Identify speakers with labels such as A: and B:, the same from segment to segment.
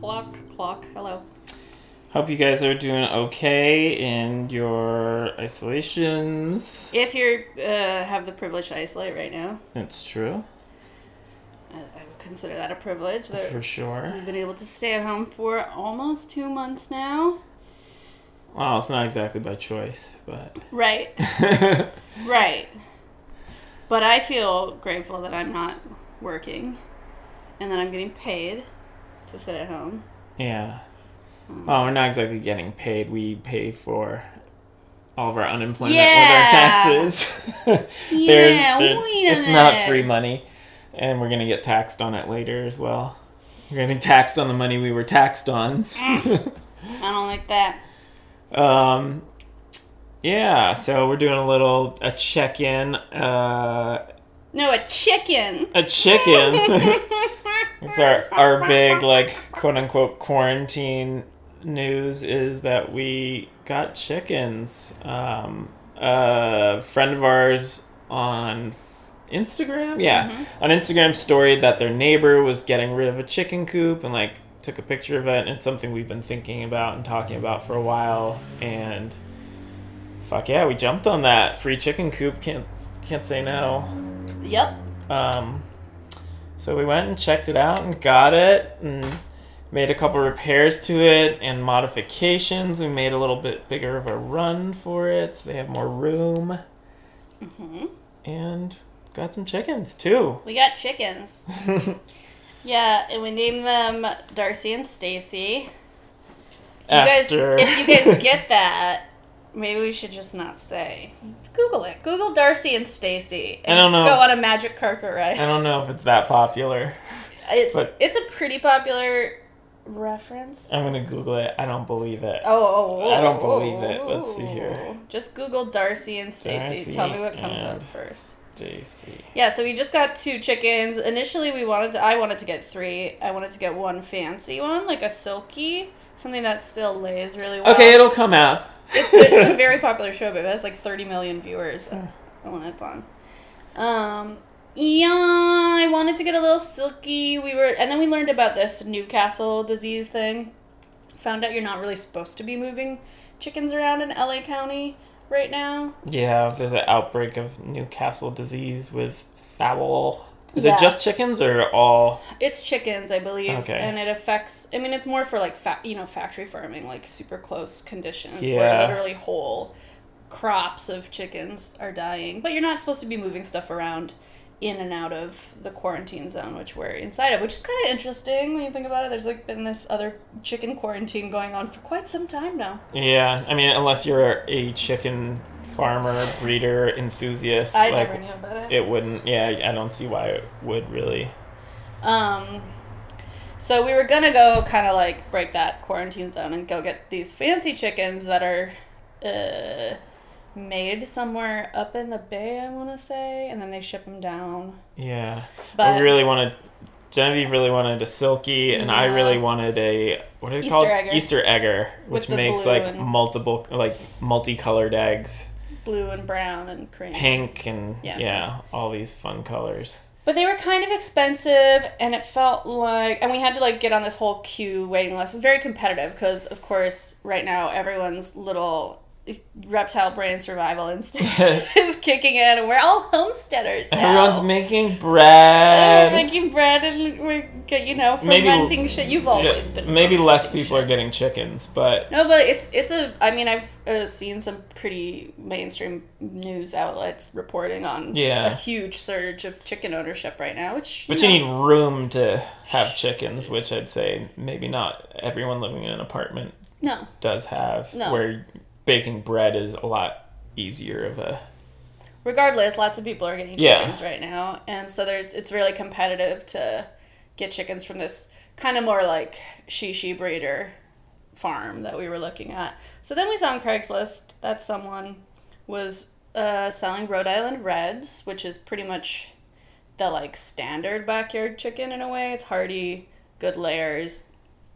A: Clock, clock. Hello.
B: Hope you guys are doing okay in your isolations.
A: If you uh, have the privilege to isolate right now,
B: It's true,
A: I, I would consider that a privilege. That
B: for sure.
A: we've been able to stay at home for almost two months now.
B: Well, it's not exactly by choice, but
A: Right, right. But I feel grateful that I'm not working, and then I'm getting paid to sit at home.
B: yeah. Well, we're not exactly getting paid. We pay for all of our unemployment
A: Yeah.
B: with our taxes.
A: Yeah,
B: There's-
A: wait a
B: it's not free money, and we're gonna get taxed on it later as well. We're getting taxed on the money we were taxed on.
A: I don't like that.
B: Um, yeah, so we're doing a little a check in. Uh,
A: No, a chicken.
B: a chicken. it's our our big like quote unquote quarantine news is that we got chickens. Um, a friend of ours on Instagram, yeah, on Instagram story that their neighbor was getting rid of a chicken coop and like took a picture of it. And it's something we've been thinking about and talking about for a while. And fuck yeah, we jumped on that free chicken coop. Can't can't say no.
A: Yep.
B: Um, so we went and checked it out and got it and made a couple repairs to it and modifications. We made a little bit bigger of a run for it so they have more room. And got some chickens too.
A: We got chickens. yeah, and we named them Darcy and Stacy.
B: After-
A: guys if you guys get that, maybe we should just not say. Google it. Google Darcy and Stacy.
B: I don't know.
A: Go on a magic carpet ride.
B: I don't know if it's that popular.
A: It's
B: but-
A: it's a pretty popular reference.
B: I'm gonna Google it. I don't believe it.
A: Oh, oh, oh,
B: I don't
A: oh,
B: believe it. Let's see oh. here.
A: oh. Just Google Darcy and Stacy. Tell me what comes up first.
B: Stacy.
A: Yeah, so we just got two chickens. Initially, we wanted to. I wanted to get three. I wanted to get one fancy one, like a Silkie, something that still lays really well.
B: Okay, it'll come out.
A: It's, it's a very popular show, but it has like 30 million viewers when it's on. Um, yeah, I wanted to get a little Silkie. We were, and then we learned about this Newcastle disease thing. Found out you're not really supposed to be moving chickens around in LA County right now.
B: Yeah, there's an outbreak of Newcastle disease with fowl. Is
A: Yeah.
B: it just chickens or all?
A: It's chickens, I believe,
B: Okay.
A: and it affects. I mean, it's more for like fa- you know factory farming, like super close conditions
B: Yeah.
A: where literally whole crops of chickens are dying. But you're not supposed to be moving stuff around in and out of the quarantine zone, which we're inside of, which is kind of interesting when you think about it. There's like been this other chicken quarantine going on for quite some time now.
B: Yeah, I mean, unless you're a chicken farmer, breeder, enthusiast,
A: I
B: like
A: never knew about it.
B: it wouldn't. Yeah, I don't see why it would really.
A: Um, so we were gonna go kind of like break that quarantine zone and go get these fancy chickens that are uh, made somewhere up in the bay, I want to say, and then they ship them down.
B: Yeah,
A: But
B: we really wanted. Genevieve really wanted a Silkie, and I really wanted a what are they
A: Easter
B: called?
A: egger.
B: Easter egger, which makes like multiple, like multicolored eggs,
A: blue and brown and cream.
B: pink and
A: Yeah.
B: yeah, all these fun colors.
A: But they were kind of expensive, and it felt like, and we had to like get on this whole queue waiting list. It's very competitive because, of course, right now everyone's little reptile brain survival instinct is kicking in, and we're all homesteaders now.
B: Everyone's making bread.
A: We're making bread and we're you know
B: Maybe-
A: fermenting shit. You've
B: Yeah,
A: always been
B: maybe less people are getting chickens, but
A: No, but it's it's a. I mean, I've uh, seen some pretty mainstream news outlets reporting on
B: Yeah.
A: a huge surge of chicken ownership right now. Which
B: but you need room to have chickens, which I'd say maybe not everyone living in an apartment
A: no.
B: does have.
A: No.
B: Where baking bread is a lot easier of a
A: Regardless, lots of people are getting
B: Yeah.
A: chickens right now, and so there's it's really competitive to get chickens from this kind of more like she breeder farm that we were looking at. So then we saw on Craigslist that someone was uh, selling Rhode Island Reds, which is pretty much the like standard backyard chicken in a way. It's hearty, good layers,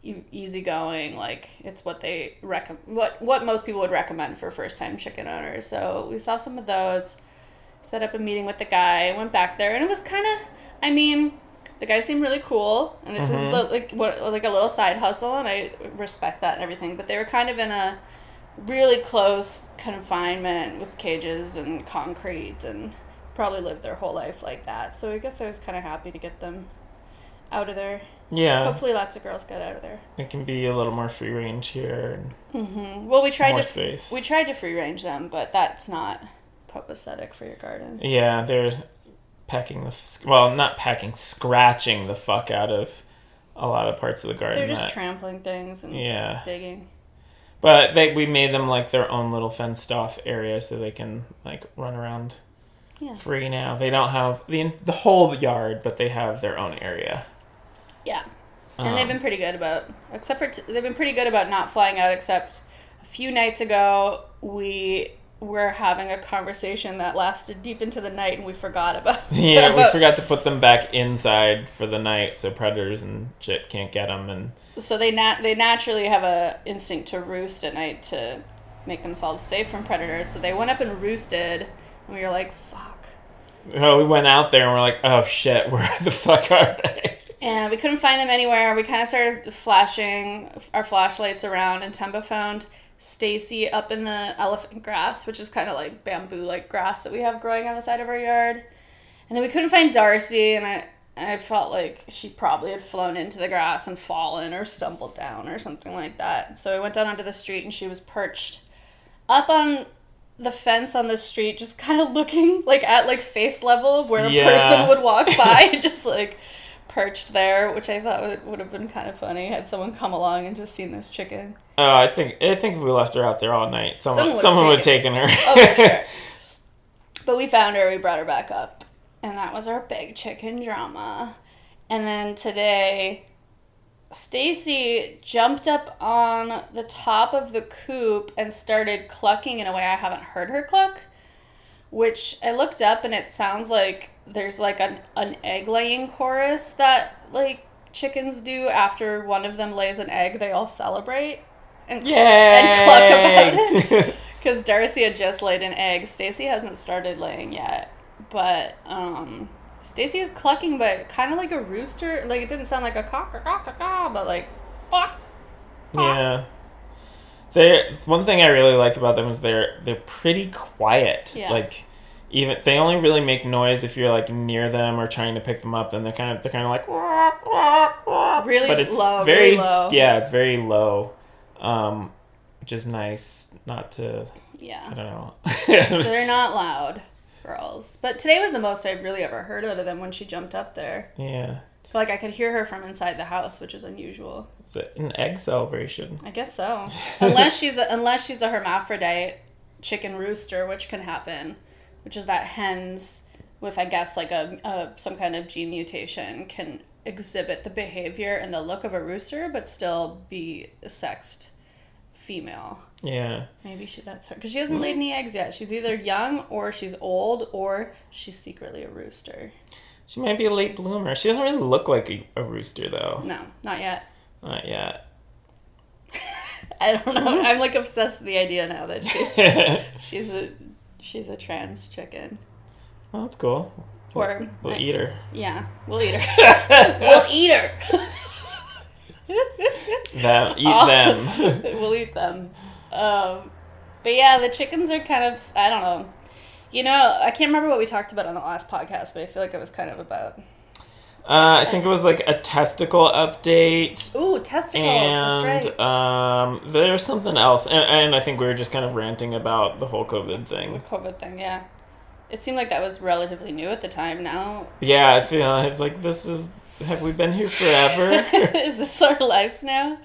A: e- easygoing. Like it's what they recommend. What what most people would recommend for first time chicken owners. So we saw some of those, set up a meeting with the guy. Went back there, and it was kind of. I mean, the guy seemed really cool, and it's his
B: Mhm.
A: li- like what like a little side hustle, and I respect that and everything. But they were kind of in a really close confinement with cages and concrete, and probably lived their whole life like that. So I guess I was kind of happy to get them out of there.
B: Yeah,
A: Hopefully, lots of girls got out of there.
B: it can be a little more free range here and
A: hmm Well, we tried to
B: space.
A: we tried to free range them, but that's not copacetic for your garden.
B: Yeah, they're packing the well, not packing, scratching the fuck out of a lot of parts of the garden.
A: They're just
B: that-
A: trampling things and
B: yeah,
A: digging.
B: but they we made them like their own little fenced off area so they can like run around
A: Yeah.
B: free now. They don't have the the whole yard, but they have their own area.
A: Yeah. And they've
B: Um,
A: been pretty good about, except for, t- they've been pretty good about not flying out, except a few nights ago, we were having a conversation that lasted deep into the night and we forgot about
B: Yeah, we forgot to put them back inside for the night so predators and shit can't get them. And
A: So they nat- they naturally have a instinct to roost at night to make themselves safe from predators. So they went up and roosted, and we were like, fuck.
B: oh, we went out there and we're like, oh shit, where the fuck are they?
A: And we couldn't find them anywhere. We kind of started flashing our flashlights around, and Temba found Stacy up in the elephant grass, which is kind of like bamboo like grass that we have growing on the side of our yard. And then we couldn't find Darcy, and I I felt like she probably had flown into the grass and fallen or stumbled down or something like that. So I went down onto the street, and she was perched up on the fence on the street, just kind of looking like at like face level of where a person would walk by, just like perched there, which I thought would, would have been kind of funny had someone come along and just seen this chicken.
B: Oh, I think I think if we left her out there all night, someone
A: Someone
B: someone, would have taken her.
A: Oh, sure. But we found her, we brought her back up, and that was our big chicken drama. And then today, Stacy jumped up on the top of the coop and started clucking in a way I haven't heard her cluck. Which I looked up and it sounds like there's like an, an egg laying chorus that like chickens do after one of them lays an egg, they all celebrate. And,
B: Yay!
A: and cluck about it. Because Darcy had just laid an egg. Stacy hasn't started laying yet. But um Stacy is clucking but kind of like a rooster. Like it didn't sound like a cock or cock or caw, but like
B: yeah. They one thing I really like about them is they're they're pretty quiet.
A: Yeah.
B: Like even they only really make noise if you're like near them or trying to pick them up. Then they're kind of they're kind of like "Wah, wah, wah."
A: Really
B: but it's
A: low,
B: very
A: really low.
B: Yeah, it's very low, um, which is nice. Not to
A: yeah.
B: I don't know.
A: They're not loud girls. But today was the most I've really ever heard out of them when she jumped up there.
B: yeah,
A: Like I could hear her from inside the house, which is unusual.
B: it's an egg celebration.
A: I guess so. unless she's a, unless she's a hermaphrodite chicken rooster, which can happen, which is that hens with I guess like a, a some kind of gene mutation can exhibit the behavior and the look of a rooster, but still be a sexed female.
B: Yeah.
A: Maybe she that's her because she hasn't laid mm. any eggs yet. She's either young or she's old or she's secretly a rooster.
B: She might be a late bloomer. She doesn't really look like a, a rooster though.
A: No, not yet.
B: Not yet.
A: I don't know. I'm like obsessed with the idea now that she's she's a she's a trans chicken.
B: Well, that's cool.
A: Or
B: We'll eat her.
A: yeah, we'll eat her. we'll eat her.
B: Them, eat them.
A: we'll eat them. Um, but yeah, the chickens are kind of I don't know. You know, I can't remember what we talked about on the last podcast, but I feel like it was kind of about
B: Uh, I think it was like a testicle update.
A: ooh testicles.
B: And
A: that's right.
B: um, there's something else, and, and I think we were just kind of ranting about the whole COVID thing. The.
A: COVID thing, yeah. It seemed like that was relatively new at the time. Now,
B: Yeah, I feel it's like this is. Have we been here forever?
A: is this our lives now?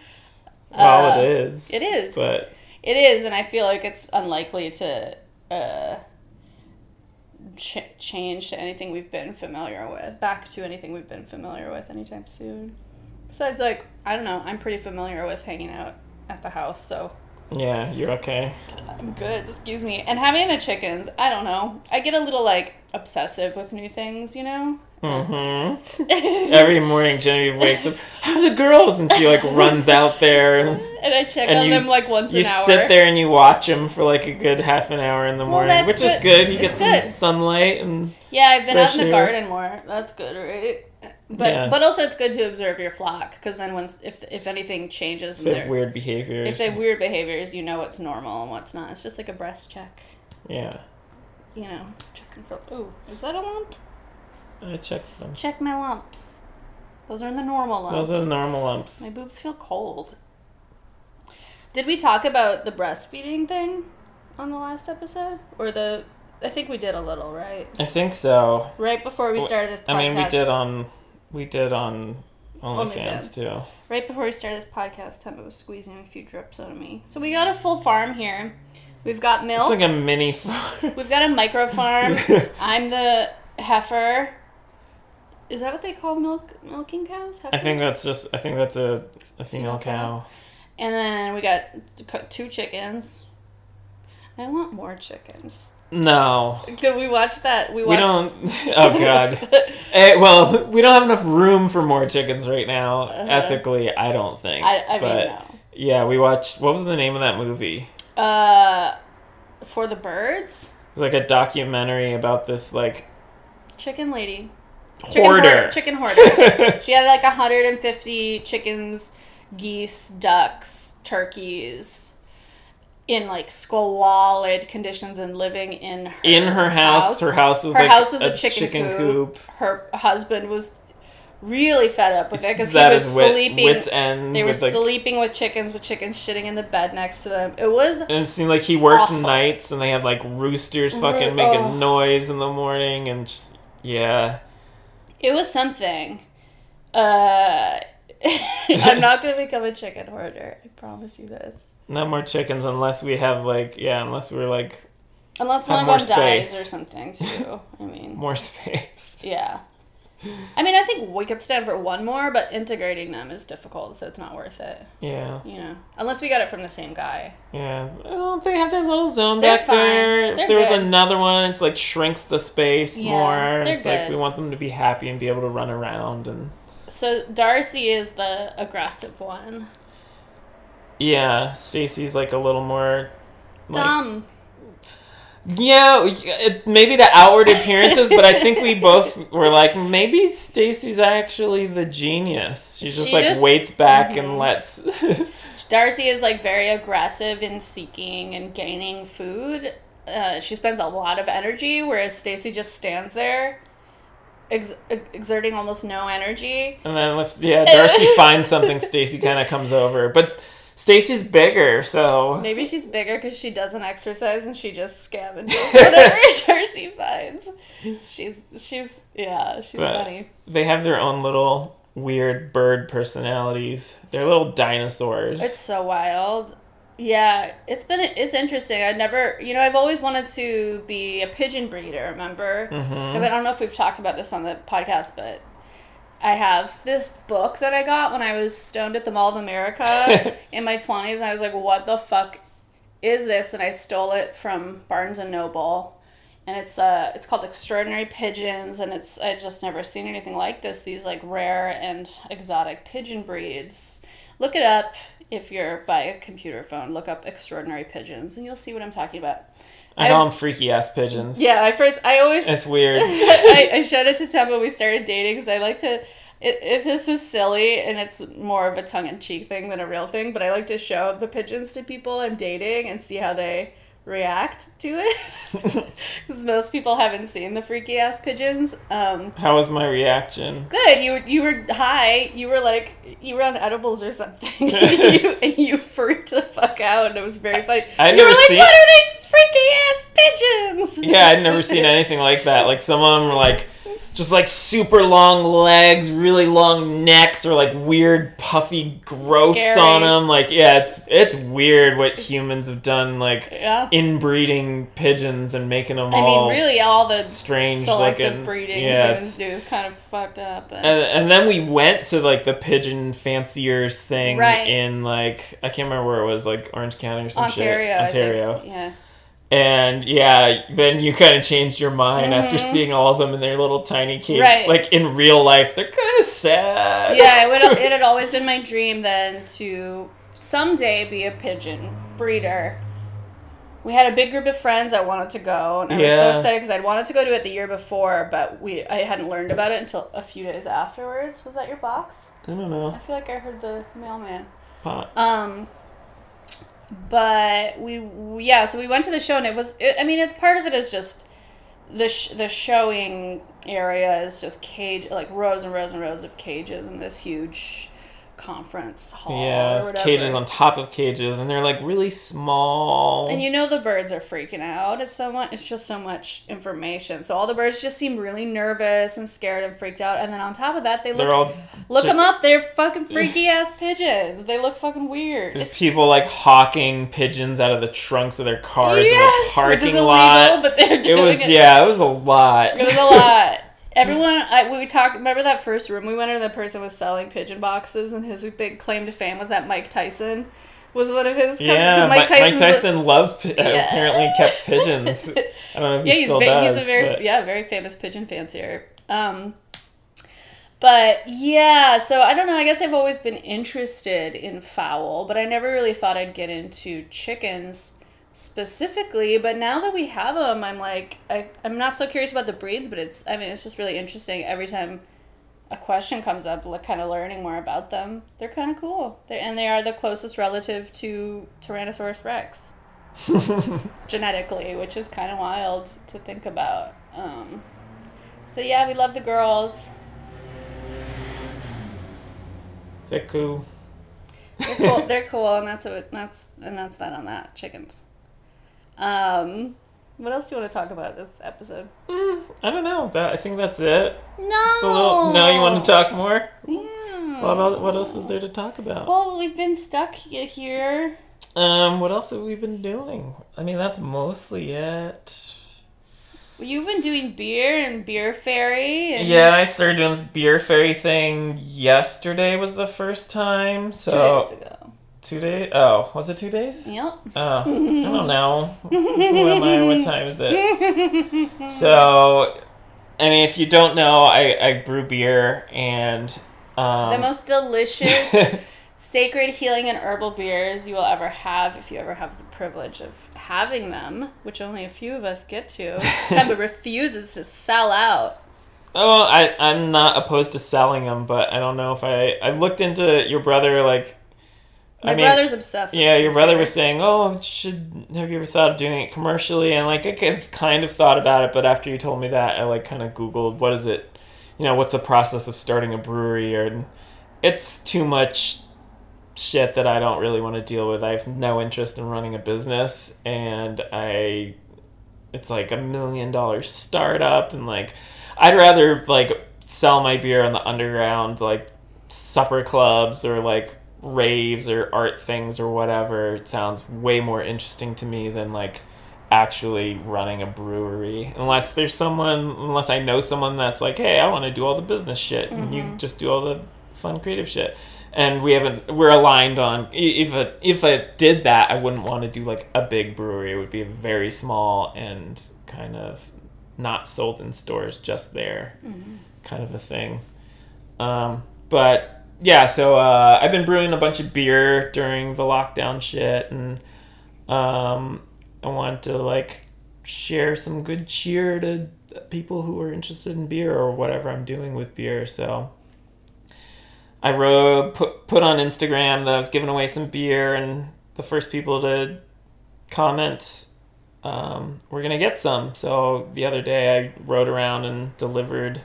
B: well,
A: Uh,
B: it is.
A: it is.
B: But
A: It is, and I feel like it's unlikely to uh, ch- change to anything we've been familiar with, back to anything we've been familiar with anytime soon. Besides, like, I don't know, I'm pretty familiar with hanging out at the house, so
B: yeah, you're okay.
A: I'm good. Excuse me. And having the chickens, I don't know. I get a little, like, obsessive with new things, you know?
B: Mm-hmm. Every morning, Genevieve wakes up. How are the girls? And she like runs out there, and,
A: And I check
B: And
A: on
B: you-
A: them like once
B: you
A: an hour.
B: You sit there and you watch them for like a good half an hour in the morning, which is
A: good.
B: good. You get
A: It's
B: some
A: good.
B: sunlight and
A: Yeah, I've been out in the
B: air.
A: garden more. That's good, right? But
B: Yeah.
A: but also it's good to observe your flock because then once if if anything changes
B: if they have weird behaviors.
A: if they have weird behaviors, you know what's normal and what's not. It's just like a breast check,
B: yeah,
A: you know, checking for. Ooh, is that a lump?
B: I checked them.
A: Check my lumps. Those are in the normal lumps.
B: Those are normal lumps.
A: My boobs feel cold. Did we talk about the breastfeeding thing on the last episode? Or the. I think we did a little, right?
B: I think so.
A: Right before we started this podcast.
B: I mean, we did on we did on
A: OnlyFans.
B: Too.
A: Right before we started this podcast, Temba was squeezing a few drips out of me. So we got a full farm here. We've got milk.
B: It's like a mini farm.
A: We've got a micro farm. I'm the heifer. Is that what they call milk milking cows?
B: I think that's just. I think that's a, a female
A: cow. And then we got two chickens. I want more chickens.
B: No,
A: Did we watch that? We,
B: we don't. Oh God. Eh, well, we don't have enough room for more chickens right now.
A: Uh-huh.
B: Ethically, I don't think.
A: I, I
B: but
A: mean,
B: yeah, we watched. What was the name of that movie?
A: Uh, for the birds,
B: It was like a documentary about this like
A: chicken lady, chicken
B: hoarder.
A: chicken hoarder. She had like 150 chickens, geese, ducks, turkeys in like squalid conditions and living in her
B: In her house, her house was
A: her
B: like
A: house was
B: a
A: a, chicken,
B: chicken
A: coop.
B: coop.
A: Her husband was really fed up with it because he was
B: wit,
A: sleeping.
B: wits end.
A: they were
B: with, like,
A: sleeping with chickens, with chickens shitting in the bed next to them. It was
B: And it seemed like he worked
A: Awful.
B: nights, and they had like roosters mm-hmm. fucking
A: Ro-
B: making
A: oh.
B: noise in the morning, and just yeah.
A: It was something. Uh, I'm not gonna become a chicken hoarder. I promise you this.
B: No more chickens unless we have like yeah, unless we're like
A: Unless one of them dies or something too. I mean,
B: more space.
A: yeah. I mean, I think we could stand for one more, but integrating them is difficult, so it's not worth it.
B: Yeah,
A: You know, unless we got it from the same guy.
B: yeah. Well, they have their little zone
A: They're
B: back
A: fine.
B: there.
A: They're
B: if there was another one, it's like shrinks the space
A: Yeah,
B: more.
A: they're
B: It's like
A: good.
B: we want them to be happy and be able to run around and
A: So Darcy is the aggressive one.
B: yeah. Stacy's like a little more. Like,
A: Dumb.
B: Yeah, it, maybe the outward appearances, but I think we both were like, maybe Stacy's actually the genius. She just
A: She
B: like
A: just-
B: waits back
A: Mhm.
B: and lets.
A: Darcy is like very aggressive in seeking and gaining food. Uh, she spends a lot of energy, whereas Stacy just stands there, ex- exerting almost no energy.
B: and then if yeah, Darcy finds something, Stacy kind of comes over, but Stacy's bigger, so
A: Maybe she's bigger because she doesn't exercise and she just scavenges whatever Darcy finds. She's she's yeah she's
B: But-
A: funny.
B: they have their own little weird bird personalities. They're little dinosaurs.
A: It's so wild. Yeah, it's been it's interesting. I never, you know, I've always wanted to be a pigeon breeder. Remember?
B: Mhm.
A: I, mean, I don't know if we've talked about this on the podcast, but I have this book that I got when I was stoned at the Mall of America in my twenties, and I was like, "What the fuck is this?" And I stole it from Barnes and Noble, and it's uh, it's called Extraordinary Pigeons, and it's I just never seen anything like this. These like rare and exotic pigeon breeds. Look it up if you're by a computer phone. Look up Extraordinary Pigeons, and you'll see what I'm talking about.
B: I call them freaky ass pigeons.
A: Yeah, I first I always
B: It's weird.
A: I, I showed it to Tim when we started dating because I like to. It, it, this is silly and it's more of a tongue in cheek thing than a real thing, but I like to show the pigeons to people I'm dating and see how they react to it. Because most people haven't seen the freaky ass pigeons. Um,
B: How was my reaction?
A: good, you were you were high. You were like you were on edibles or something, and, you, and you freaked the fuck out, and it was very funny.
B: I'd
A: you were like,
B: seen-
A: "What are these freaky ass pigeons?"
B: Yeah, I'd never seen anything like that. Like some of them were like just like super long legs, really long necks, or like weird puffy growths
A: Scary.
B: on them. Like yeah, it's it's weird what humans have done, like
A: Yeah.
B: inbreeding pigeons and making them
A: I
B: all
A: mean, really, all the
B: strange
A: selective
B: looking.
A: breeding
B: yeah,
A: humans do is kind of fucked up. But
B: and, and then we went to like the pigeon fanciers thing
A: Right.
B: in like I can't remember where it was, like Orange County or some
A: Ontario,
B: shit. Ontario.
A: Think. Yeah.
B: And yeah, then you kind of changed your mind after seeing all of them in their little tiny cages.
A: Mm-hmm. Right.
B: Like in real life, they're kind of sad.
A: yeah, it, would, it had always been my dream then to someday be a pigeon breeder. We had a big group of friends that wanted to go, and I was so excited because I'd wanted to go to it the year before, but we I hadn't learned about it until a few days afterwards. Was that your box?
B: I don't know.
A: I feel like I heard the mailman.
B: Pot.
A: Um, but we, yeah, so we went to the show, and it was. It, I mean, it's part of it is just the sh- the showing area is just cage like rows and rows and rows of cages in this huge conference hall.
B: Yeah,
A: or
B: cages on top of cages, and they're like really small.
A: And you know the birds are freaking out. It's so much. It's just so much information. So all the birds just seem really nervous and scared and freaked out. And then on top of that, they look
B: they're all
A: look them up. They're fucking freaky ass pigeons. They look fucking weird.
B: There's people like hawking pigeons out of the trunks of their cars in the
A: Yes, which
B: parking
A: is illegal,
B: lot.
A: but they're doing it
B: was
A: it.
B: yeah, it was a lot.
A: It was a lot. Everyone, I, we talked. Remember that first room we went in? The person was selling pigeon boxes, and his big claim to fame was that Mike Tyson was one of his. customers,
B: yeah, Mike, Mike
A: Tyson's a-
B: Tyson loves uh,
A: Yeah.
B: apparently kept pigeons. I don't know if he
A: yeah, he's
B: still does.
A: he's a very
B: but-
A: yeah very famous pigeon fancier. Um, but yeah, so I don't know. I guess I've always been interested in fowl, but I never really thought I'd get into chickens specifically. But now that we have them, I'm like, I, I'm not so curious about the breeds, but it's, I mean, it's just really interesting every time a question comes up, like kind of learning more about them. They're kind of cool. They're, and they are the closest relative to Tyrannosaurus Rex genetically, which is kind of wild to think about. Um, so yeah, we love the girls.
B: They're cool.
A: They're cool. They're cool, and that's what that's and that's that on that chickens. Um, what else do you want to talk about this episode?
B: Mm, I don't know. That I think that's it.
A: No.
B: Little, now you want to talk more?
A: Yeah.
B: What else, what else is there to talk about?
A: Well, we've been stuck here.
B: Um, what else have we been doing? I mean, that's mostly it.
A: You've been doing beer and beer fairy. And
B: Yeah, I started doing this beer fairy thing yesterday. Was the first time.
A: Two
B: So
A: days ago.
B: Two days. Oh, was it two days?
A: Yep.
B: Oh, I don't know. Who am I? What time is it? So, I mean, if you don't know, I, I brew beer and um,
A: the most delicious, sacred, healing, and herbal beers you will ever have if you ever have the privilege of having them, which only a few of us get to. Temba refuses to sell out.
B: oh, I I'm not opposed to selling them, but I don't know if I I looked into your brother like.
A: My
B: I mean,
A: brother's obsessed with
B: Yeah, your brother was saying, "Oh, should have you ever thought of doing it commercially?" And like, I've kind of thought about it, but after you told me that, I like kind of googled what is it, you know, what's the process of starting a brewery, or it's too much shit that I don't really want to deal with. I have no interest in running a business, and I, it's like a million dollar startup, and like, I'd rather like sell my beer on the underground, like supper clubs or like raves or art things or whatever. It sounds way more interesting to me than like actually running a brewery. Unless there's someone, unless I know someone that's like, hey, I want to do all the business shit, and you just do all the fun creative shit. And we haven't. We're aligned on. If it if I did that, I wouldn't want to do like a big brewery. It would be a very small and kind of not sold in stores, just there, kind of a thing. Um, but yeah, so uh, I've been brewing a bunch of beer during the lockdown shit, and um, I want to like share some good cheer to people who are interested in beer or whatever I'm doing with beer. So I wrote put put on Instagram that I was giving away some beer, and the first people to comment um, we're gonna get some. So the other day I rode around and delivered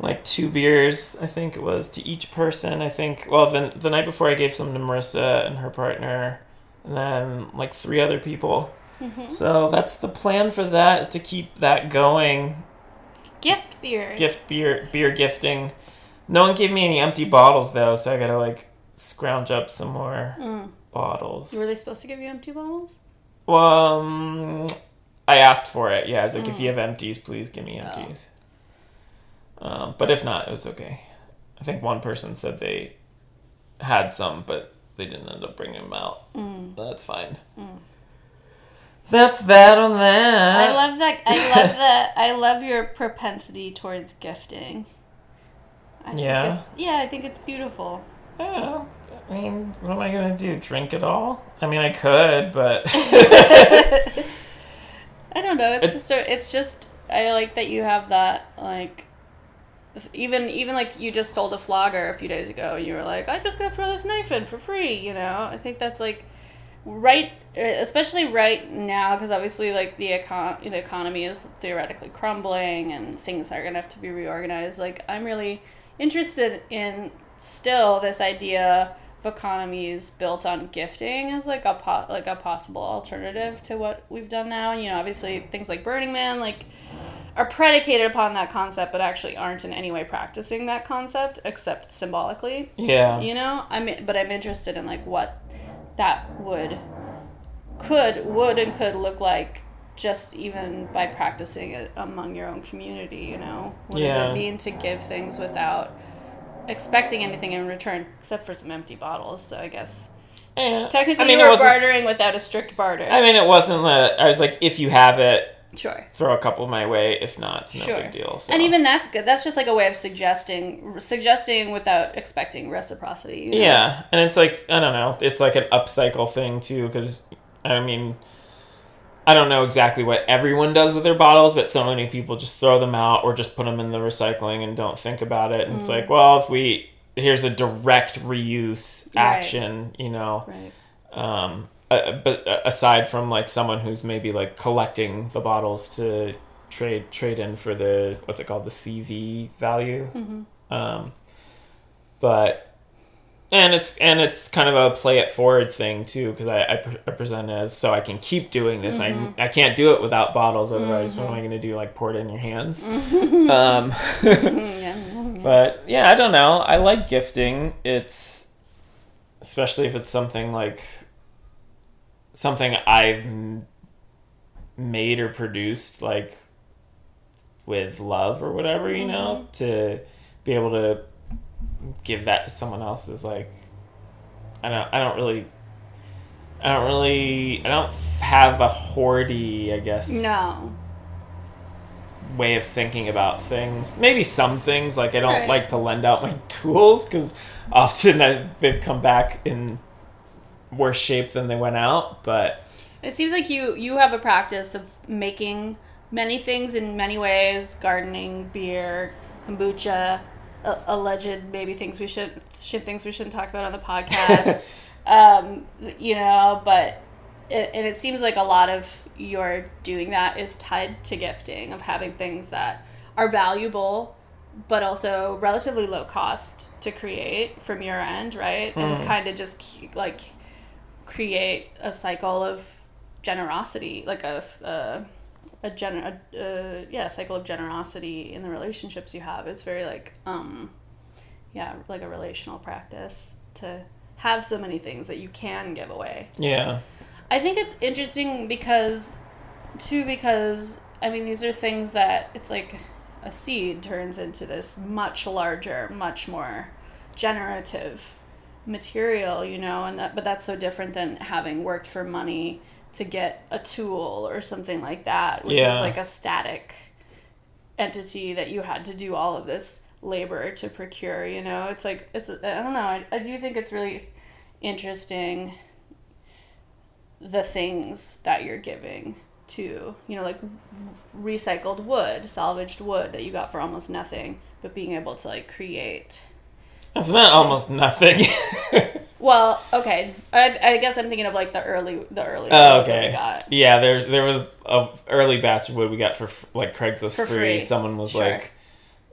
B: like two beers, I think it was, to each person. I think, well, the, the night before I gave some to Marissa and her partner, and then like three other people. So that's the plan for that is to keep that going.
A: Gift beer.
B: Gift beer, beer gifting. No one gave me any empty bottles though, so I gotta like scrounge up some more
A: Mm.
B: bottles.
A: Were they supposed to give you empty bottles?
B: Well, um, I asked for it. Yeah, I was like, if you have empties, please give me empties. Um, but if not, it was okay. I think one person said they had some, but they didn't end up bringing them out.
A: Mm.
B: That's fine. That's that on that.
A: I love that. I love the. I love your propensity towards gifting. I
B: Yeah?
A: it's- yeah, I think it's beautiful.
B: Yeah. I mean, what am I gonna do? Drink it all? I mean, I could, but
A: I don't know. It's
B: It-
A: just. A, it's just. I like that you have that like. Even even like you just told a flogger a few days ago, and you were like, "I'm just gonna throw this knife in for free," you know. I think that's like, right, eh, especially right now, because obviously like the econ the economy is theoretically crumbling, and things are gonna have to be reorganized. Like I'm really interested in still this idea of economies built on gifting as like a po- like a possible alternative to what we've done now. You know, obviously things like Burning Man like are predicated upon that concept, but actually aren't in any way practicing that concept except symbolically.
B: yeah.
A: You know, I'm but I'm interested in like what that would could would and could look like just even by practicing it among your own community, you know? What does it mean to give things without expecting anything in return except for some empty bottles? So I guess
B: Yeah.
A: technically
B: I mean,
A: you
B: it
A: were bartering without a strict barter.
B: I mean, it wasn't that. I was like, if you have it,
A: sure.
B: throw a couple my way. If not, it's no
A: Sure.
B: big deal. So.
A: And even that's good. That's just like a way of suggesting suggesting without expecting reciprocity. you know?
B: Yeah, and it's like I don't know. It's like an upcycle thing too, because I mean, I don't know exactly what everyone does with their bottles, but so many people just throw them out or just put them in the recycling and don't think about it. And it's like, well, if we here's a direct reuse
A: Mm. Right.
B: action, you know.
A: Right.
B: Um, uh, but uh, aside from like someone who's maybe like collecting the bottles to trade trade in for the what's it called the CRV value.
A: Mm-hmm.
B: Um, but and it's and it's kind of a play it forward thing too because I, I, pre- I present it as so I can keep doing this.
A: Mm-hmm.
B: I I can't do it without bottles. Otherwise, what am I going to do? Like pour it in your hands?
A: Mm-hmm.
B: um,
A: yeah.
B: but yeah, I don't know. I like gifting. It's especially if it's something like something I've m- made or produced like with love or whatever, you know, mm-hmm. to be able to give that to someone else is like I don't I don't really I don't really I don't have a hoardy, I guess
A: No.
B: way of thinking about things. Maybe some things like I don't
A: Right.
B: like to lend out my tools because often I, they've come back in worse shape than they went out. But
A: It seems like you you have a practice of making many things in many ways: gardening, beer, kombucha, a- alleged maybe things we should shit things we shouldn't talk about on the podcast. um, you know, but it, and it seems like a lot of your doing that is tied to gifting of having things that are valuable but also relatively low cost to create from your end right and kind of just ke- like create a cycle of generosity like a a, a, gener- a, yeah cycle of generosity in the relationships you have. It's very like um yeah like a relational practice to have so many things that you can give away.
B: Yeah,
A: I think it's interesting because, too, because I mean these are things that it's like a seed turns into this much larger, much more generative material, you know, and that but that's so different than having worked for money to get a tool or something like that, which is like a static entity that you had to do all of this labor to procure, you know. It's like it's I don't know, I, I do think it's really interesting the things that you're giving to you know like recycled wood salvaged wood that you got for almost nothing but being able to like create
B: it's not almost nothing.
A: well okay i, I guess i'm thinking of like the early the early
B: oh,
A: wood that we
B: okay.
A: got
B: Yeah, there's there was a early batch of wood we got for like Craigslist
A: For
B: free.
A: free.
B: Someone was
A: Sure.
B: like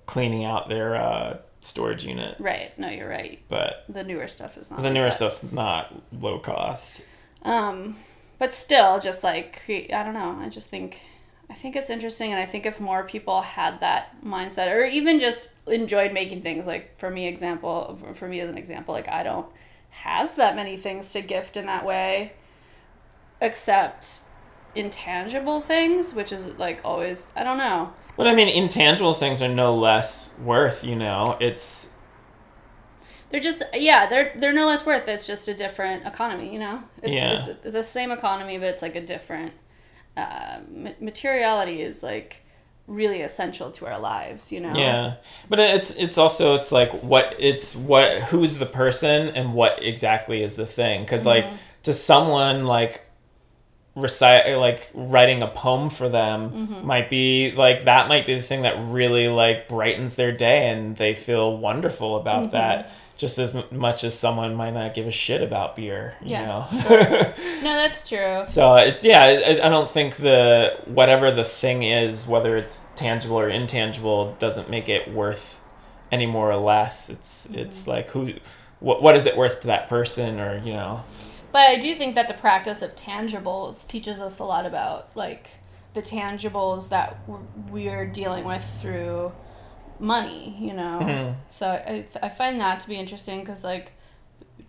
B: cleaning out their uh, storage unit,
A: right no you're right
B: but
A: the newer stuff is not
B: the
A: like
B: newer
A: that.
B: stuff's not low cost.
A: Um, but still, just like I don't know. I just think I think it's interesting, and I think if more people had that mindset, or even just enjoyed making things, like for me, example for me as an example, like I don't have that many things to gift in that way, except intangible things, which is like always I don't know.
B: But I mean, intangible things are no less worth. You know, it's
A: They're just yeah, they're they're no less worth. It's just a different economy, you know. It's,
B: Yeah.
A: it's, it's the same economy, but it's like a different uh, materiality is like really essential to our lives. You know.
B: Yeah, but it's it's also it's like what it's what who's the person and what exactly is the thing. Because like mm-hmm. to someone like recite like writing a poem for them mm-hmm. might be like that might be the thing that really like brightens their day and they feel wonderful about mm-hmm. that just as much as someone might not give a shit about beer you
A: Yeah,
B: know?
A: No, that's true.
B: So it's yeah, I, I don't think the whatever the thing is, whether it's tangible or intangible, doesn't make it worth any more or less. It's mm-hmm. it's like who, what what is it worth to that person, or you know,
A: But I do think that the practice of tangibles teaches us a lot about like the tangibles that we're dealing with through money, you know.
B: Mhm.
A: So I, I find that to be interesting because like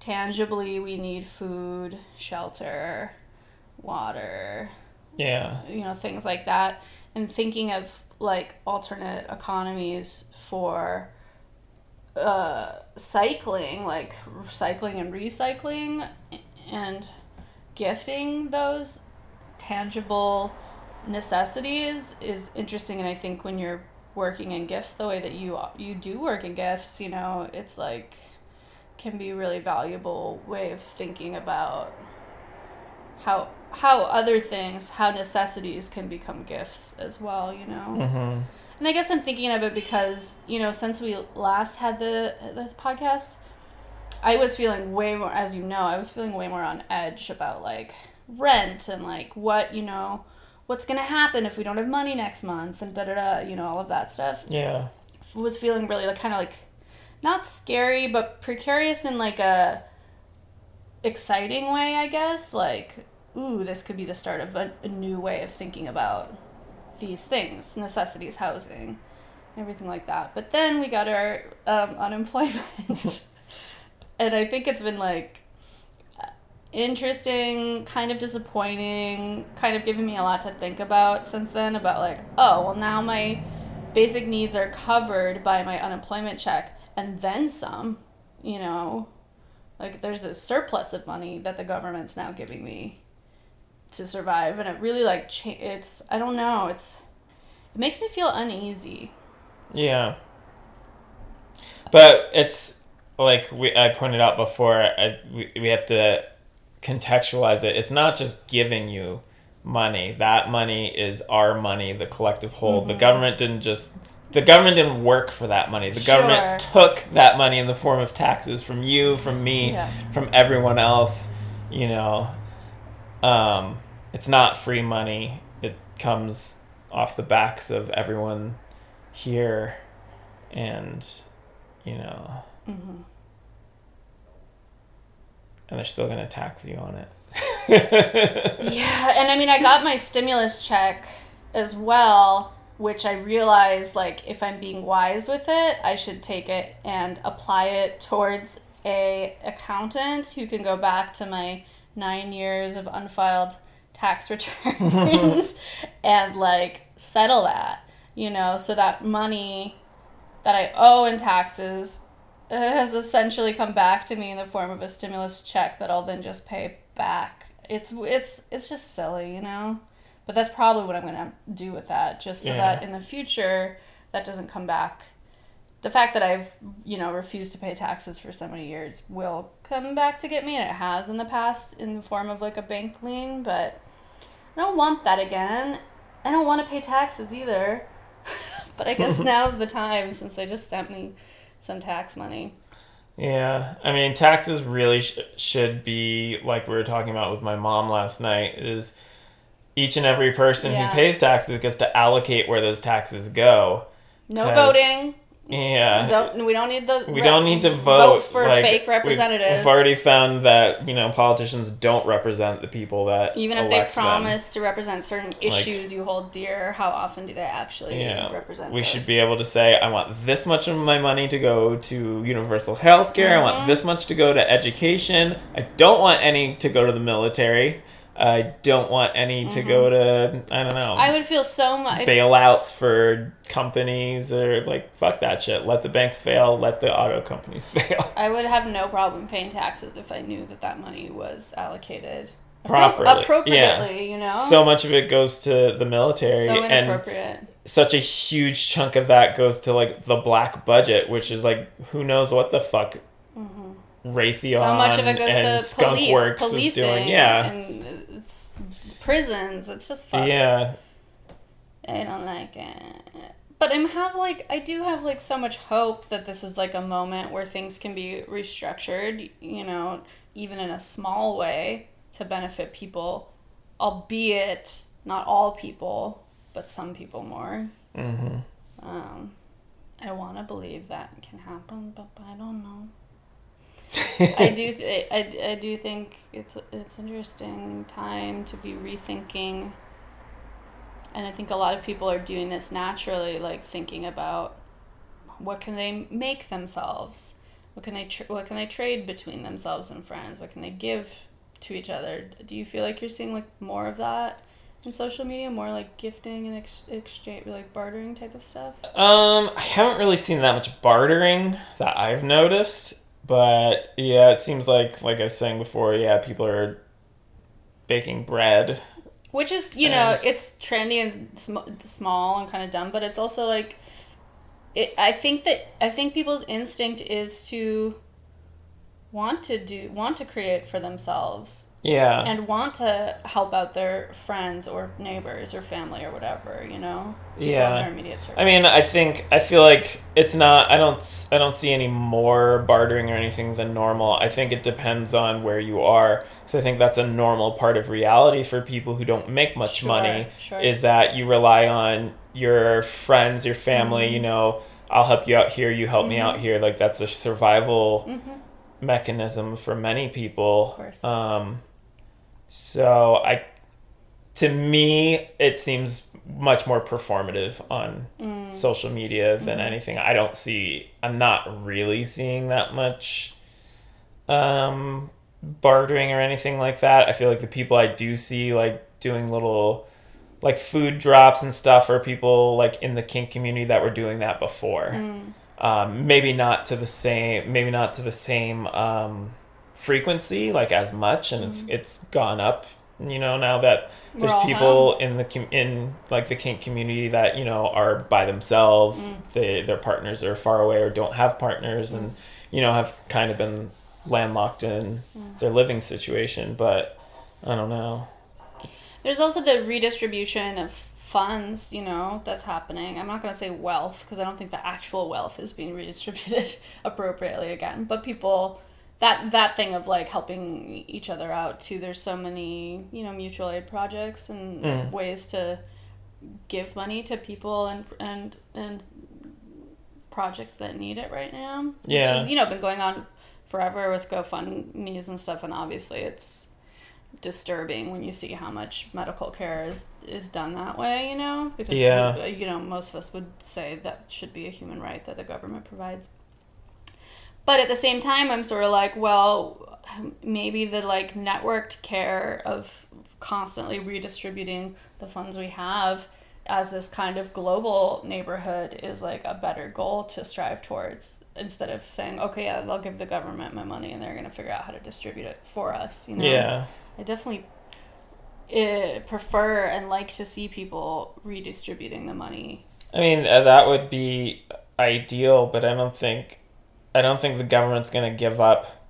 A: tangibly we need food, shelter, water,
B: yeah,
A: you know, things like that. And thinking of like alternate economies for uh, cycling, like cycling and recycling, and gifting those tangible necessities is interesting. And I think when you're working in gifts the way that you you do work in gifts, you know, it's like can be a really valuable way of thinking about how how other things, how necessities can become gifts as well, you know.
B: hmm
A: And I guess I'm thinking of it because, you know, since we last had the the podcast, I was feeling way more as you know, I was feeling way more on edge about like rent and like what, you know, what's going to happen if we don't have money next month and da da da, you know, all of that stuff.
B: yeah,
A: Was feeling really like kind of like not scary, but precarious in like a exciting way, I guess. Like, ooh, this could be the start of a, a new way of thinking about these things necessities, housing, everything like that. But then we got our um, unemployment. and I think it's been like interesting, kind of disappointing, kind of giving me a lot to think about since then about like, oh, well, now my basic needs are covered by my unemployment check and then some, you know. Like there's a surplus of money that the government's now giving me to survive and it really like cha- it's I don't know, it's it makes me feel uneasy.
B: yeah. But it's like we I pointed out before. I, we we have to contextualize it. It's not just giving you money. That money is our money, the collective whole. The government didn't just the government didn't work for that money. The government took that money in the form of taxes from you, from me,
A: Yeah.
B: from everyone else, you know. Um it's not free money. It comes off the backs of everyone here and you know
A: Mm-hmm.
B: And they're still going to tax you on it.
A: Yeah, and I mean, I got my stimulus check as well, which I realized, like, if I'm being wise with it, I should take it and apply it towards a accountant who can go back to my nine years of unfiled tax returns and like settle that, you know, so that money that I owe in taxes has essentially come back to me in the form of a stimulus check that I'll then just pay back. It's it's it's just silly, you know. But that's probably what I'm gonna do with that, just so
B: Yeah.
A: that in the future that doesn't come back. The fact that I've you know refused to pay taxes for so many years will come back to get me, and it has in the past in the form of like a bank lien. But I don't want that again. I don't want to pay taxes either. but I guess now's the time since they just sent me some tax money.
B: Yeah, I mean, taxes really sh- should be like we were talking about with my mom last night. Is each and every person
A: Yeah.
B: who pays taxes gets to allocate where those taxes go.
A: No voting.
B: Yeah,
A: Don't, we don't need the.
B: we don't need to vote,
A: for
B: like,
A: fake representatives.
B: We've, already found that you know politicians don't represent the people that
A: Even if they
B: elect them.
A: promise to represent certain issues you hold dear, how often do they actually
B: Yeah,
A: represent?
B: we
A: those?
B: should be able to say, I want this much of my money to go to universal health care. I
A: Mm-hmm.
B: want this much to go to education. I don't want any to go to the military. I don't want any to go to, I don't know,
A: Mm-hmm. I would feel so much.
B: bailouts for companies or like, fuck that shit. Let the banks fail. Let the auto companies fail.
A: I would have no problem paying taxes if I knew that that money was allocated
B: properly.
A: appropriately, you know?
B: So much of it goes to the military,
A: So
B: and such a huge chunk of that goes to like the black budget, which is like who knows what the fuck Raytheon
A: Mm-hmm. so much of it goes
B: and
A: to
B: Skunk
A: police,
B: Works
A: policing,
B: is doing. Yeah,
A: and prisons. It's just fucked.
B: yeah,
A: I don't like it. But I'm have like I do have like so much hope that this is like a moment where things can be restructured, you know, even in a small way to benefit people, albeit not all people, but some people more.
B: hmm
A: Um, I want to believe that can happen, but I don't know. I do. Th- I, I do think it's it's interesting time to be rethinking. And I think a lot of people are doing this naturally, like thinking about what can they make themselves, what can they tr- what can they trade between themselves and friends, what can they give to each other. Do you feel like you're seeing like more of that in social media, more like gifting and ex- exchange, like bartering type of stuff?
B: Um, I haven't really seen that much bartering that I've noticed, but yeah, it seems like like I was saying before, yeah, people are baking bread.
A: Which is, you know, it's trendy and sm- small and kind of dumb, but it's also like, it. I think that I think people's instinct is to want to do want to create for themselves
B: Yeah.
A: and want to help out their friends or neighbors or family or whatever, you know.
B: Yeah.
A: Their immediate circle.
B: I mean, I think I feel like it's not. I don't. I don't see any more bartering or anything than normal. I think it depends on where you are. Because I think that's a normal part of reality for people who don't make much
A: Sure,
B: money.
A: sure.
B: Is that you rely on your friends, your family.
A: Mm-hmm.
B: You know, I'll help you out here. You help me out here. Like that's a survival
A: Mm-hmm.
B: mechanism for many people.
A: Of course.
B: Um, so I, to me, it seems much more performative on
A: Mm.
B: social media than anything. I don't see. I'm not really seeing that much um, bartering or anything like that. I feel like the people I do see like doing little like food drops and stuff are people like in the kink community that were doing that before.
A: Mm.
B: Um, maybe not to the same. Maybe not to the same um, frequency, like as much, and it's it's gone up. You know now that there's people in the com- in like the kink community that you know are by themselves.
A: Mm.
B: They their partners are far away or don't have partners, and you know have kind of been landlocked in
A: Mm.
B: their living situation. But I don't know.
A: There's also the redistribution of funds, you know, that's happening. I'm not going to say wealth because I don't think the actual wealth is being redistributed appropriately again, but people that that thing of like helping each other out too. There's so many, you know, mutual aid projects and
B: Mm.
A: ways to give money to people and and and projects that need it right now.
B: Yeah.
A: Which is, you know, been going on forever with GoFundMe's and stuff and obviously it's disturbing when you see how much medical care is is done that way, you know? Because
B: Yeah.
A: you know, most of us would say that should be a human right that the government provides. But at the same time, I'm sort of like, well, maybe the like networked care of constantly redistributing the funds we have as this kind of global neighborhood is like a better goal to strive towards instead of saying, okay, yeah, they'll give the government my money and they're going to figure out how to distribute it for us, you know?
B: Yeah.
A: I definitely uh, prefer and like to see people redistributing the money.
B: I mean, uh, that would be ideal, but I don't think I don't think the government's going to give up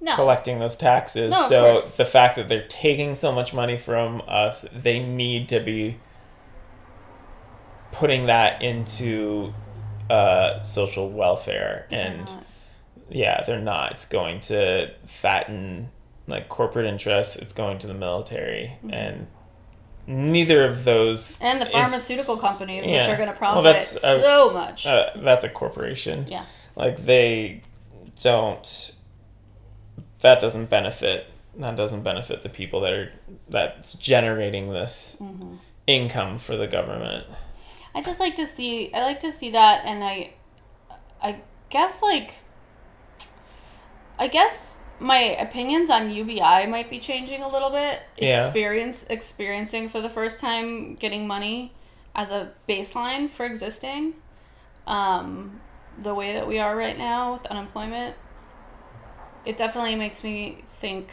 A: No.
B: collecting those taxes.
A: No,
B: so the fact that they're taking so much money from us, they need to be putting that into uh, social welfare
A: They're
B: and
A: not.
B: yeah, they're not. It's going to fatten like corporate interests. It's going to the military,
A: Mm-hmm.
B: and neither of those.
A: and the
B: is-
A: pharmaceutical companies, which are going to
B: Well,
A: profit
B: uh,
A: so much.
B: Uh, that's a corporation.
A: yeah.
B: Like they don't. That doesn't benefit. That doesn't benefit the people that are that's generating this
A: Mm-hmm.
B: income for the government.
A: I just like to see. I like to see that, and I, I guess like. I guess my opinions on UBI might be changing a little bit.
B: Yeah.
A: Experience experiencing for the first time getting money as a baseline for existing. Um, the way that we are right now with unemployment, it definitely makes me think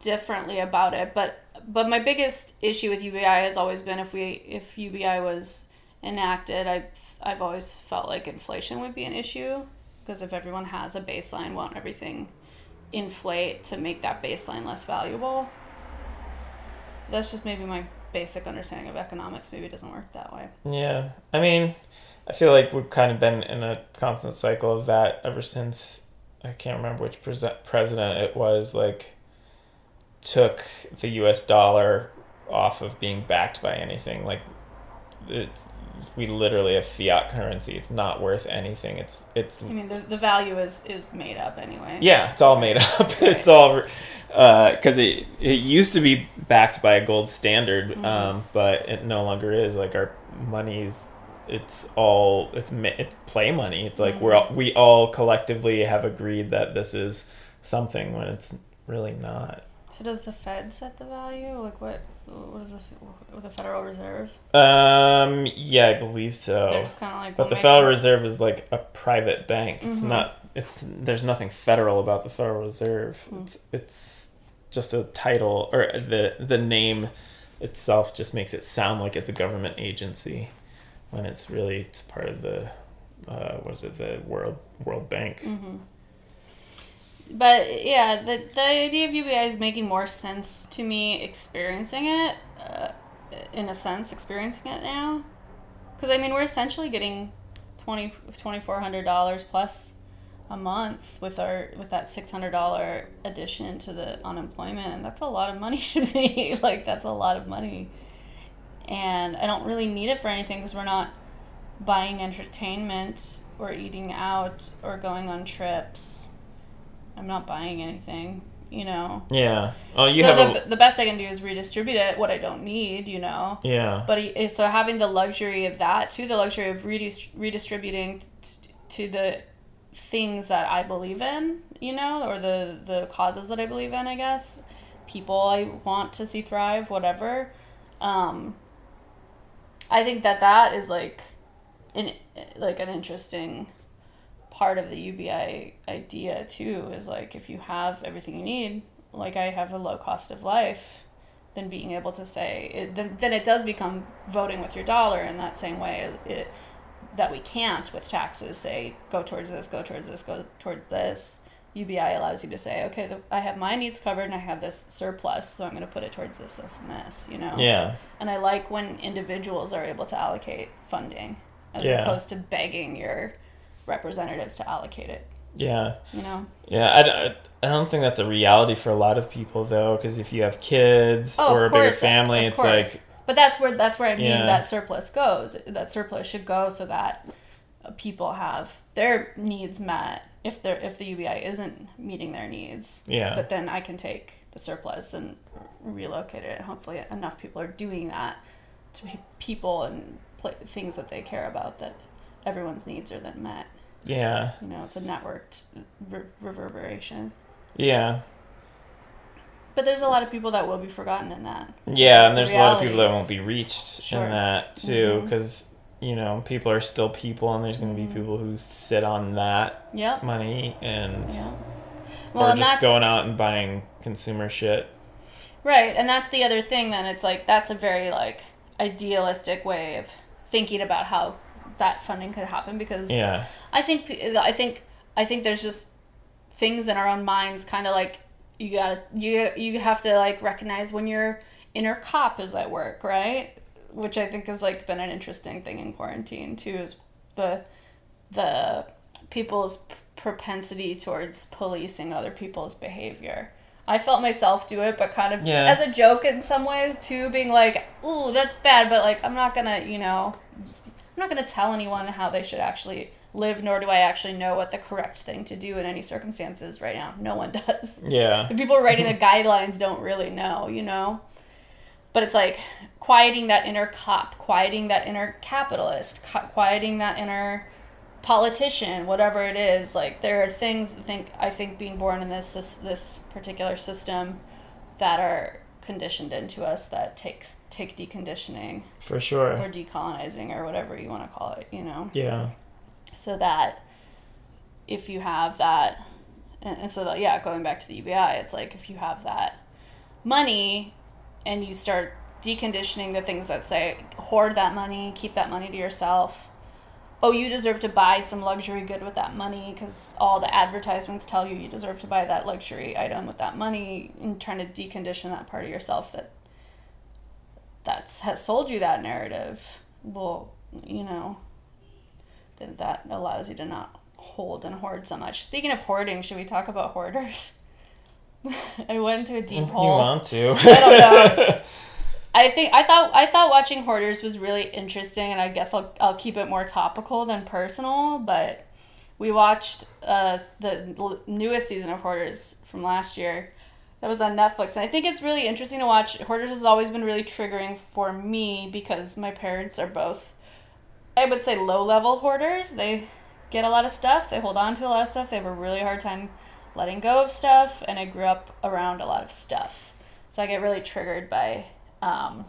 A: differently about it, but but my biggest issue with UBI has always been if we if UBI was enacted, I I've always felt like inflation would be an issue because if everyone has a baseline, won't everything inflate to make that baseline less valuable? That's just maybe my basic understanding of economics. Maybe it doesn't work that way.
B: Yeah. I mean, I feel like we've kind of been in a constant cycle of that ever since I can't remember which pres- president it was like took the US dollar off of being backed by anything. Like it's we literally have fiat currency. It's not worth anything. It's it's
A: I mean, the, the value is is made up anyway.
B: yeah it's all made up. It's all because it, it used to be backed by a gold standard um, but it no longer is. Like our money's it's all it's, it's play money it's like we're all, we all collectively have agreed that this is something when it's really not
A: So does the Fed set the value? Like what? What is the the Federal Reserve?
B: um yeah i believe so
A: They're just kind of like.
B: but the federal
A: sure-
B: reserve is like a private bank it's
A: Mhm.
B: not it's there's nothing federal about the federal reserve
A: Hmm.
B: it's it's just a title or the the name itself just makes it sound like it's a government agency when it's really it's part of the uh, what is it the world world bank
A: Mm-hmm. But yeah, the the idea of UBI is making more sense to me experiencing it, uh, in a sense, experiencing it now. Because I mean, we're essentially getting twenty twenty four hundred dollars plus a month with our with that six hundred dollar addition to the unemployment, that's a lot of money to me. like that's a lot of money, and I don't really need it for anything because we're not buying entertainment or eating out or going on trips. I'm not buying anything, you know.
B: yeah oh you
A: so
B: have
A: the,
B: a,
A: the best I can do is redistribute it what I don't need, you know.
B: yeah
A: But so having the luxury of that too, the luxury of redis- redistributing t- to the things that I believe in, you know, or the the causes that I believe in, I guess, people I want to see thrive, whatever. Um, I think that that is like, an like an interesting part of the UBI idea too. Is like if you have everything you need, like I have a low cost of life then being able to say it, then, then it does become voting with your dollar in that same way it, that we can't with taxes say go towards this go towards this go towards this ubi allows you to say okay the, i have my needs covered and i have this surplus so i'm going to put it towards this this and this you know
B: yeah
A: and i like when individuals are able to allocate funding as
B: Yeah.
A: opposed to begging your representatives to allocate it
B: yeah
A: you know
B: Yeah, I, I, I don't think that's a reality for a lot of people though, because if you have kids
A: Oh,
B: or a bigger family, it's
A: course.
B: like
A: But that's where that's where I mean
B: Yeah.
A: that surplus goes. That surplus should go so that people have their needs met. If they if the UBI isn't meeting their needs,
B: yeah,
A: but then I can take the surplus and relocate it. Hopefully, enough people are doing that to pe- people and pla things that they care about that everyone's needs are then met.
B: yeah,
A: You know, it's a networked re- reverberation.
B: yeah,
A: But there's a lot of people that will be forgotten in that.
B: yeah. And
A: the
B: there's a lot of people that won't be reached
A: Sure.
B: in that too,
A: mm-hmm.
B: because you know people are still people, and there's going to be mm-hmm. people who sit on that
A: Yep.
B: money and
A: Yeah.
B: or
A: and
B: just going out and buying consumer shit.
A: Right, and that's the other thing. Then it's like that's a very like idealistic way of thinking about how that funding could happen because
B: Yeah,
A: I think I think I think there's just things in our own minds, kind of like you gotta you you have to like recognize when your inner cop is at work, right? Which I think has like been an interesting thing in quarantine too, is the the people's propensity towards policing other people's behavior. I felt myself do it, but kind of
B: Yeah.
A: as a joke in some ways too, being like, "Ooh, that's bad," but like I'm not gonna, you know, I'm not gonna tell anyone how they should actually live, nor do I actually know what the correct thing to do in any circumstances right now. No one does.
B: yeah,
A: The people writing the guidelines don't really know, you know? But it's like quieting that inner cop, quieting that inner capitalist, quieting that inner politician, whatever it is. Like there are things I think I think being born in this this, this particular system that are conditioned into us that takes take deconditioning
B: for sure.
A: or decolonizing or whatever you want to call it, you know
B: Yeah,
A: so that if you have that and, and so that yeah going back to the ubi it's like if you have that money and you start deconditioning the things that say hoard that money, keep that money to yourself. Oh, you deserve to buy some luxury good with that money because all the advertisements tell you you deserve to buy that luxury item with that money and trying to decondition that part of yourself that that's has sold you that narrative. Well, you know, that that allows you to not hold and hoard so much. Speaking of hoarding, should we talk about hoarders? I went to a deep hole.
B: You want to?
A: I don't know. I think I thought I thought watching Hoarders was really interesting, and I guess I'll I'll keep it more topical than personal. But we watched uh, the newest season of Hoarders from last year that was on Netflix, and I think it's really interesting to watch. Hoarders has always been really triggering for me because my parents are both, I would say, low level hoarders. They get a lot of stuff, they hold on to a lot of stuff, they have a really hard time letting go of stuff, and I grew up around a lot of stuff, so I get really triggered by um,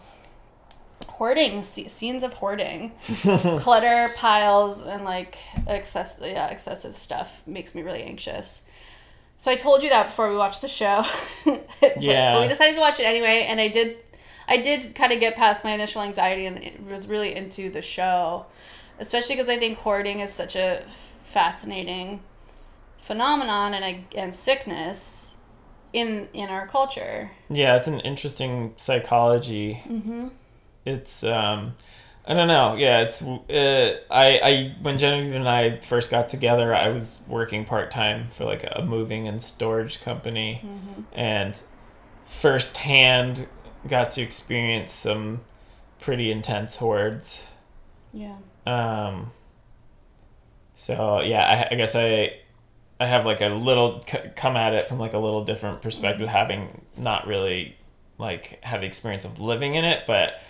A: hoarding sce- scenes of hoarding. Clutter piles and like excess yeah excessive stuff makes me really anxious. So i told you that before we watched the show.
B: Yeah.
A: but we decided to watch it anyway and i did i did kind of get past my initial anxiety and it was really into the show especially because i think hoarding is such a fascinating phenomenon and a, and sickness in in our culture
B: Yeah, it's an interesting psychology. Mm-hmm. It's um, I don't know. Yeah, it's uh, I I when Genevieve and I first got together, I was working part time for like a moving and storage company, and firsthand got to experience some pretty intense hoards.
A: yeah
B: Um, so yeah, I, I guess I I have like a little c- come at it from like a little different perspective, having not really like had the experience of living in it, but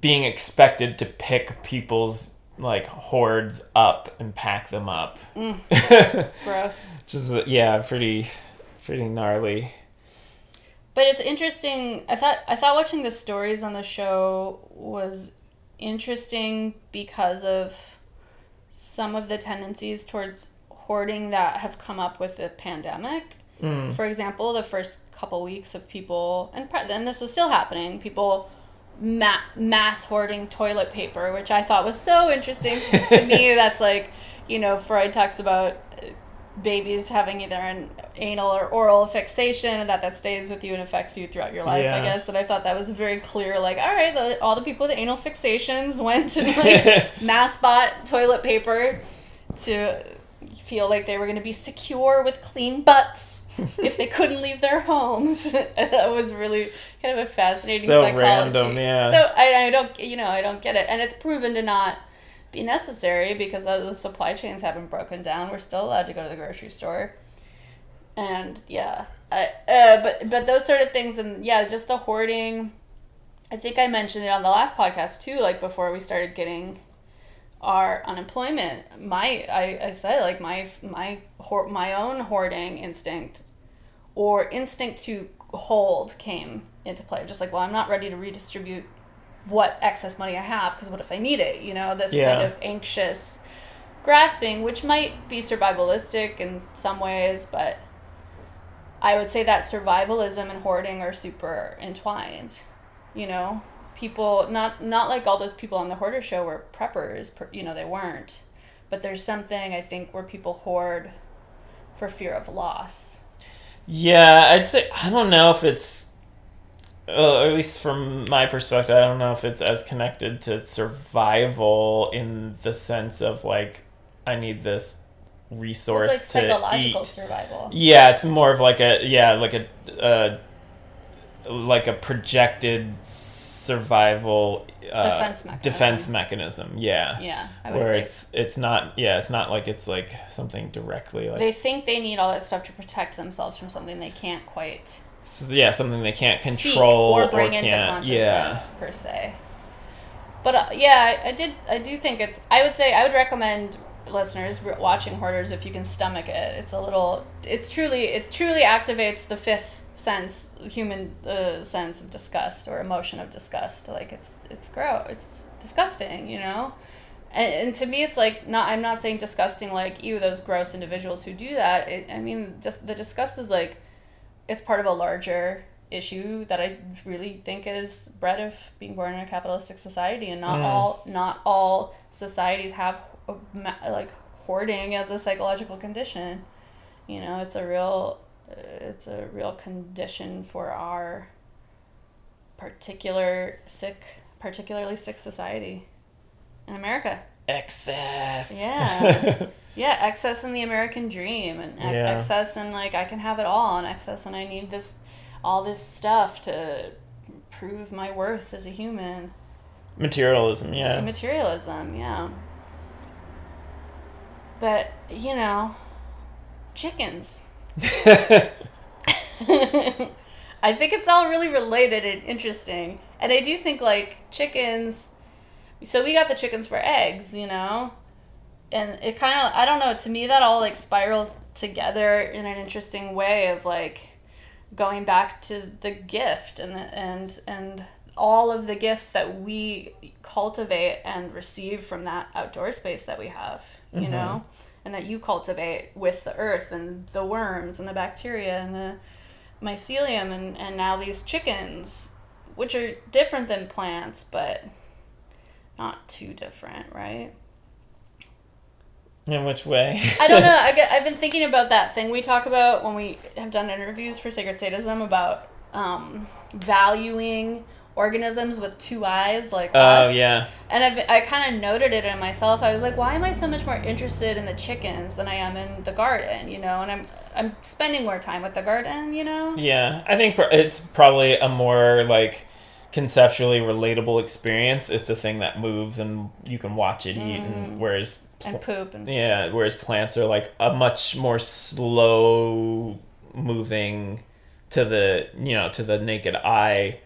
B: being expected to pick people's like hoards up and pack them up. Mm.
A: gross
B: Just uh, yeah, pretty pretty gnarly.
A: But it's interesting. I thought I thought watching the stories on the show was interesting because of some of the tendencies towards hoarding that have come up with the pandemic.
B: Mm.
A: For example, the first couple weeks of people, and and this is still happening. People ma- mass hoarding toilet paper, which I thought was so interesting to me. That's like, you know, Freud talks about uh, babies having either an anal or oral fixation, and that that stays with you and affects you throughout your life. I guess, and I thought that was very clear. Like, all right, the, all the people with anal fixations went and like mass bought toilet paper to feel like they were going to be secure with clean butts if they couldn't leave their homes. that was really kind of a fascinating
B: So
A: psychology.
B: random, yeah.
A: So I, I don't, you know, I don't get it, and it's proven to not be necessary because the supply chains haven't broken down. We're still allowed to go to the grocery store, and yeah, I, uh, but but those sort of things, and yeah, just the hoarding. I think I mentioned it on the last podcast too, like before we started getting our unemployment. My I, I said like my my my own hoarding instinct or instinct to hold came into play. Just like, well, I'm not ready to redistribute what excess money I have because what if I need it? You know, this
B: Yeah.
A: kind of anxious grasping, which might be survivalistic in some ways, but I would say that survivalism and hoarding are super entwined. You know, people not not like all those people on the hoarder show were preppers. You know, they weren't. But there's something I think where people hoard for fear of loss.
B: Yeah, I'd say I don't know if it's, uh, at least from my perspective, I don't know if it's as connected to survival in the sense of like I need this resource
A: It's like
B: to
A: psychological survival.
B: Yeah, it's more of like a yeah, like a uh, like a projected survival uh,
A: Defense mechanism.
B: defense mechanism. Yeah,
A: Yeah,
B: where
A: agree.
B: it's it's not yeah, it's not like it's like something directly like
A: they think they need all that stuff to protect themselves from something they can't quite
B: yeah something they can't control
A: or bring into consciousness
B: yeah
A: per se. But uh, yeah, I, I did. I do think it's. I would say I would recommend listeners watching Hoarders if you can stomach it. It's a little. It's truly. It truly activates the fifth sense, human uh, sense of disgust or emotion of disgust. Like it's it's gross. It's disgusting. You know. And, and to me, it's like not. I'm not saying disgusting like you, those gross individuals who do that. It, I mean, just the disgust is like, it's part of a larger issue that I really think is bred of being born in a capitalistic society, and not
B: Mm.
A: all not all societies have uh, like hoarding as a psychological condition. You know, it's a real it's a real condition for our particular sick, particularly sick society in America.
B: Excess.
A: Yeah. Yeah, excess in the American dream, and
B: Yeah.
A: excess in like I can have it all, and excess and I need this, all this stuff to prove my worth as a human.
B: Materialism, yeah.
A: Materialism, yeah. But you know, chickens. I think it's all really related and interesting, and I do think like chickens. So we got the chickens for eggs, you know, and it kind of I don't know. To me, that all like spirals together in an interesting way of like going back to the gift and and and all of the gifts that we cultivate and receive from that outdoor space that we have, you
B: Mhm.
A: know, and that you cultivate with the earth and the worms and the bacteria and the mycelium and, and now these chickens, which are different than plants, but not too different, right?
B: In which way?
A: I don't know. I get, I've been thinking about that thing we talk about when we have done interviews for Sacred Sadism about um, valuing organisms with two eyes, like
B: Oh,
A: us.
B: yeah.
A: And I've, I kind of noted it in myself. I was like, why am I so much more interested in the chickens than I am in the garden? You know, and I'm I'm spending more time with the garden. You know.
B: Yeah, I think pr- it's probably a more like conceptually relatable experience. It's a thing that moves and you can watch it eat, and mm-hmm. whereas
A: And poop and
B: yeah, whereas plants are like a much more slow moving to the you know to the naked eye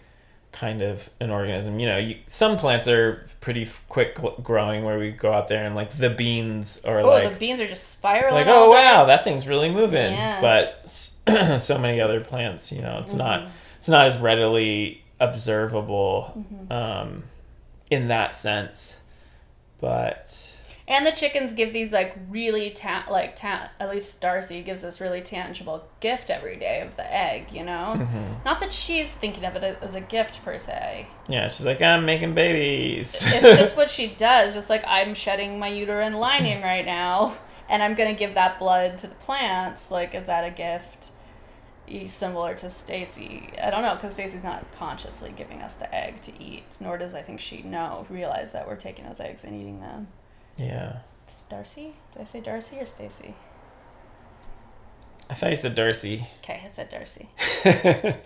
B: kind of an organism. You know, you, some plants are pretty quick growing where we go out there and like the beans are
A: oh,
B: like
A: the beans are just spiraling.
B: like oh wow that thing's really moving
A: Yeah.
B: but so many other plants you know it's
A: Mm-hmm.
B: not it's not as readily observable
A: Mm-hmm.
B: um, in that sense but
A: And the chickens give these like really ta- like ta- at least Darcy gives this really tangible gift every day of the egg, you know.
B: Mm-hmm.
A: Not that she's thinking of it as a gift per se.
B: yeah she's like i'm making babies
A: It's just what she does. Just like I'm shedding my uterine lining right now, and I'm gonna give that blood to the plants. Like, is that a gift? E- Similar to Stacy. I don't know, because Stacy's not consciously giving us the egg to eat, nor does I think she know realize that we're taking those eggs and eating them.
B: Yeah
A: It's Darcy? Did I say Darcy or Stacy?
B: i thought you said darcy
A: Okay, I said Darcy.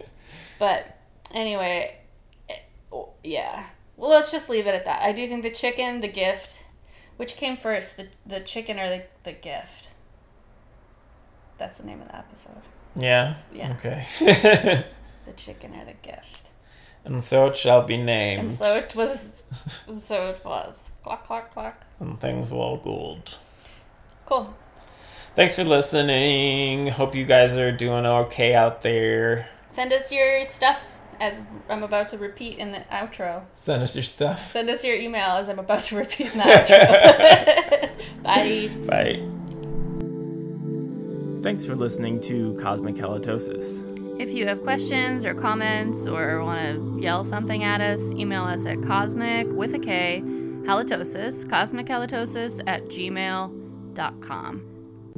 A: But anyway, eh, oh, yeah. Well, let's just leave it at that. I do think the chicken, the gift, which came first, the the chicken or the the gift. That's the name of the episode.
B: yeah
A: Yeah.
B: okay
A: The chicken or the gift.
B: and so it shall be named
A: And so it was. so it was. Clock clock clock.
B: and things will gold
A: Cool.
B: thanks for listening hope you guys are doing okay out there
A: Send us your stuff as I'm about to repeat in the outro.
B: send us your stuff
A: Send us your email as I'm about to repeat in the outro. Bye.
B: Bye. Thanks for listening to Cosmic Halitosis.
A: If you have questions or comments or want to yell something at us, email us at cosmic with a K halitosis, cosmic halitosis at gmail.com.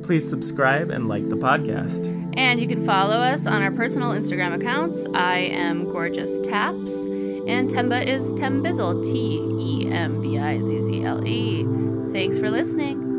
B: Please subscribe and like the podcast.
A: And you can follow us on our personal Instagram accounts. I am Gorgeous Taps, and Temba is Tembizzle, T E M B I Z Z L E. Thanks for listening.